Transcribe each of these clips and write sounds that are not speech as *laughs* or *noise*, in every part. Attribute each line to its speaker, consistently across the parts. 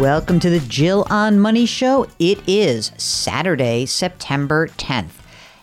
Speaker 1: Welcome to the Jill on Money Show. It is Saturday, September 10th.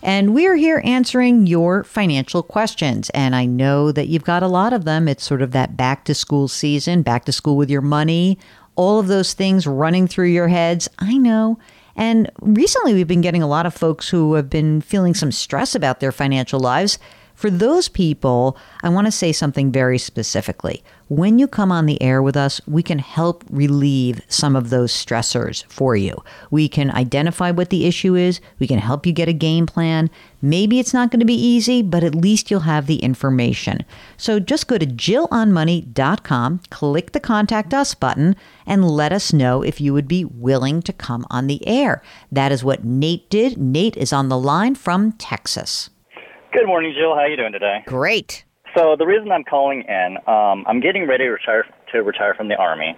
Speaker 1: And we're here answering your financial questions. And I know that you've got a lot of them. It's sort of that back to school season, back to school with your money, all of those things running through your heads. I know. And recently, we've been getting a lot of folks who have been feeling some stress about their financial lives. For those people, I want to say something very specifically. When you come on the air with us, we can help relieve some of those stressors for you. We can identify what the issue is, we can help you get a game plan. Maybe it's not going to be easy, but at least you'll have the information. So just go to jillonmoney.com, click the contact us button, and let us know if you would be willing to come on the air. That is what Nate did. Nate is on the line from Texas.
Speaker 2: Good morning, Jill. How are you doing today?
Speaker 1: Great.
Speaker 2: So the reason I'm calling in, um, I'm getting ready to retire to retire from the army,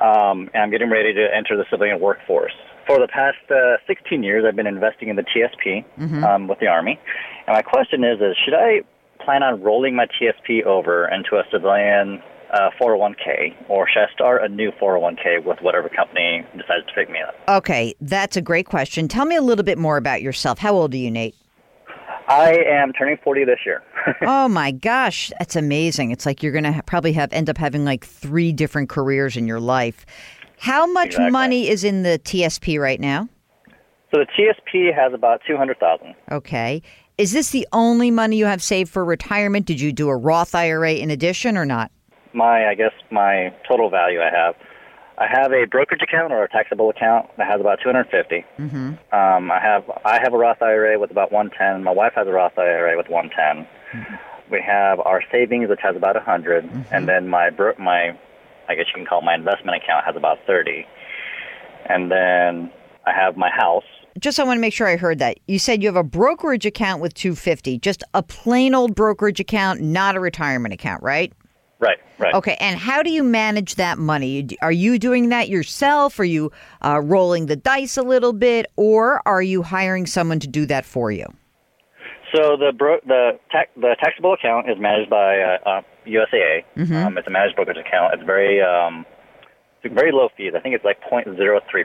Speaker 2: um, and I'm getting ready to enter the civilian workforce. For the past uh, 16 years, I've been investing in the TSP um, with the army, and my question is: is should I plan on rolling my TSP over into a civilian uh, 401k, or should I start a new 401k with whatever company decides to pick me up?
Speaker 1: Okay, that's a great question. Tell me a little bit more about yourself. How old are you, Nate?
Speaker 2: I am turning 40 this year. *laughs*
Speaker 1: oh my gosh, that's amazing. It's like you're going to ha- probably have end up having like three different careers in your life. How much
Speaker 2: Exactly.
Speaker 1: money is in the TSP right now?
Speaker 2: so the TSP has about 200,000.
Speaker 1: Okay. Is this the only money you have saved for retirement? Did you do a Roth IRA in addition or not?
Speaker 2: my I guess my total value I have. I have a brokerage account or a taxable account that has about 250. Mm-hmm. Um, I have I have a Roth IRA with about 110. My wife has a Roth IRA with 110. We have our savings, which has about 100, and then my bro- my I guess you can call it my investment account has about 30. And then I have my house.
Speaker 1: Just I want to make sure I heard that. You said you have a brokerage account with 250, just a plain old brokerage account, not a retirement account, right?
Speaker 2: Right, right.
Speaker 1: Okay, and how do you manage that money? Are you doing that yourself? Are you uh, rolling the dice a little bit, or are you hiring someone to do that for you?
Speaker 2: So the bro- the tax the taxable account is managed by uh, uh, USAA. Um, it's a managed brokerage account. It's very um, it's very low fees. I think it's like 0.03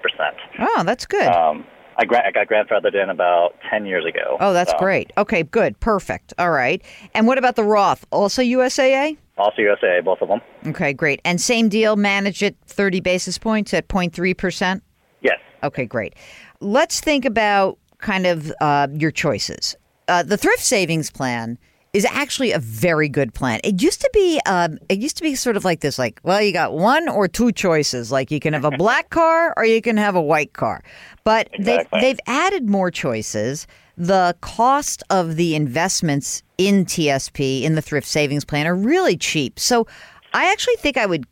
Speaker 2: percent.
Speaker 1: Oh, that's good.
Speaker 2: Um, I, gra- I got grandfathered in about 10 years ago.
Speaker 1: oh, that's
Speaker 2: so,
Speaker 1: great. Okay, good, perfect. All right. And what about the Roth? Also USAA?
Speaker 2: Also USAA, both of them.
Speaker 1: Okay, great. And same deal, manage it 30 basis points at 0.3%?
Speaker 2: Yes.
Speaker 1: Okay, great. Let's think about kind of uh, your choices. Uh, the thrift savings plan is actually a very good plan. It used to be, um, it used to be sort of like this, like, well, you got one or two choices. Like you can have a *laughs* black car or you can have a white car. But
Speaker 2: Exactly.
Speaker 1: they've, they've added more choices. The cost of the investments in TSP in the thrift savings plan are really cheap. So I actually think I would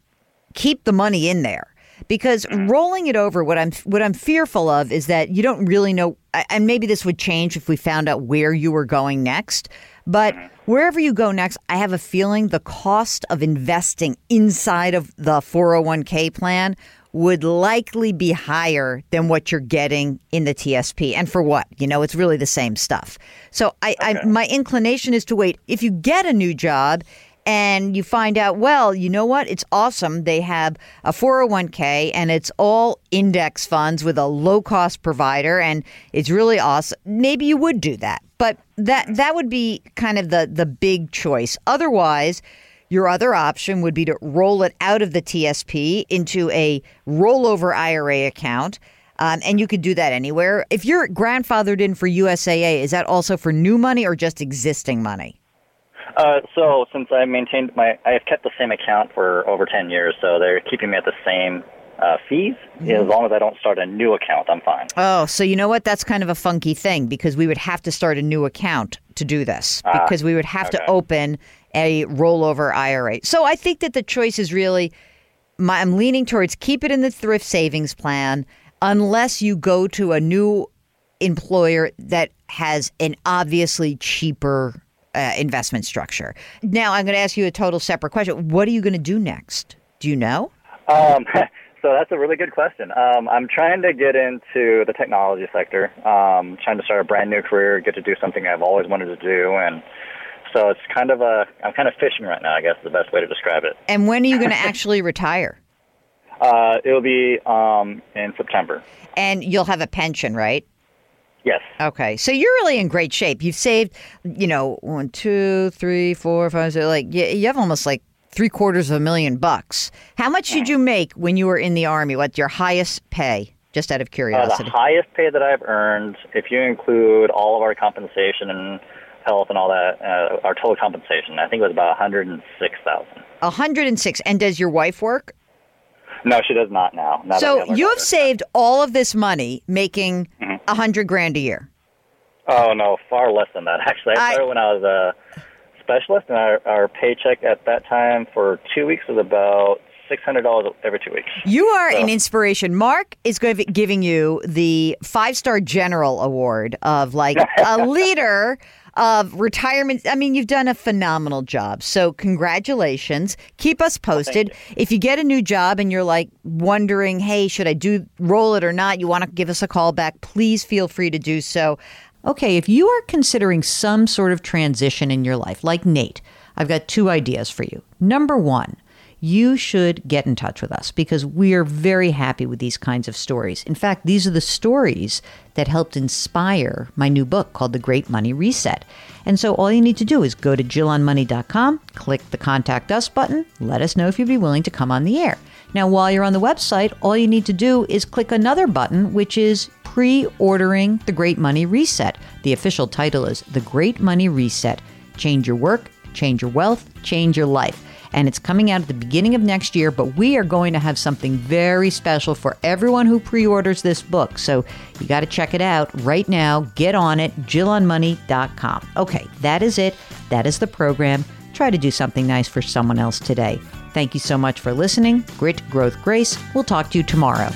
Speaker 1: keep the money in there because rolling it over what i'm what i'm fearful of is that you don't really know and maybe this would change if we found out where you were going next but wherever you go next i have a feeling the cost of investing inside of the 401k plan would likely be higher than what you're getting in the TSP. And for what? You know, it's really the same stuff. So I, I my inclination is to wait. If you get a new job and you find out, well, you know what? It's awesome. They have a 401k and it's all index funds with a low cost provider and it's really awesome. Maybe you would do that. But that that would be kind of the the big choice. Otherwise, your other option would be to roll it out of the TSP into a rollover IRA account. Um, and you could do that anywhere. If you're grandfathered in for USAA, is that also for new money or just existing money?
Speaker 2: Uh, so since I maintained my, I have kept the same account for over 10 years, so they're keeping me at the same uh, fees. As long as I don't start a new account, I'm fine.
Speaker 1: Oh, so you know what? That's kind of a funky thing because we would have to start a new account to do this because we would have to open a rollover IRA. So I think that the choice is really my, I'm leaning towards keep it in the thrift savings plan unless you go to a new employer that has an obviously cheaper uh, investment structure. Now, I'm going to ask you a total separate question. What are you going to do next? Do you know?
Speaker 2: Um, *laughs* so that's a really good question. Um, I'm trying to get into the technology sector. Um, trying to start a brand new career, get to do something I've always wanted to do, and so it's kind of a I'm kind of fishing right now. I guess is the best way to describe it.
Speaker 1: And when are you going *laughs* to actually retire?
Speaker 2: Uh, it'll be um, in September.
Speaker 1: And you'll have a pension, right?
Speaker 2: Yes.
Speaker 1: Okay, so you're really in great shape. You've saved, you know, one, two, three, four, five, six, like you, you have almost like three quarters of a million bucks. How much did you make when you were in the army? What's your highest pay? Just out of
Speaker 2: Uh,
Speaker 1: curiosity.
Speaker 2: the highest pay that I've earned, if you include all of our compensation and health and all that, uh, our total compensation, I think it was about one
Speaker 1: hundred and six thousand. One hundred and six. And does your wife work?
Speaker 2: No, she does not now. we
Speaker 1: So you have saved all of this money making
Speaker 2: Mm-hmm.
Speaker 1: A hundred grand a year.
Speaker 2: Oh no, far less than that. Actually, I
Speaker 1: I-
Speaker 2: started when I was a specialist, and our, our paycheck at that time for two weeks was about six hundred dollars every two weeks.
Speaker 1: You are an inspiration. Mark is going to be giving you the five star general award of like *laughs* a leader of retirement. I mean, you've done a phenomenal job. So, congratulations. Keep us posted. if you get a new job and you're like wondering, hey, should I do roll it or not? You want to give us a call back, please feel free to do so. Okay, if you are considering some sort of transition in your life, like Nate, I've got two ideas for you. Number one, you should get in touch with us because we are very happy with these kinds of stories. In fact, these are the stories that helped inspire my new book called The Great Money Reset. And so all you need to do is go to jillonmoney.com, click the contact us button, let us know if you'd be willing to come on the air. Now, while you're on the website, all you need to do is click another button, which is pre ordering The Great Money Reset. The official title is The Great Money Reset Change Your Work, Change Your Wealth, Change Your Life and it's coming out at the beginning of next year. But we are going to have something very special for everyone who pre orders this book. So you got to check it out right now. Get on it, jillonmoney.com. Okay, that is it. That is the program. Try to do something nice for someone else today. Thank you so much for listening. Grit, growth, grace. We'll talk to you tomorrow.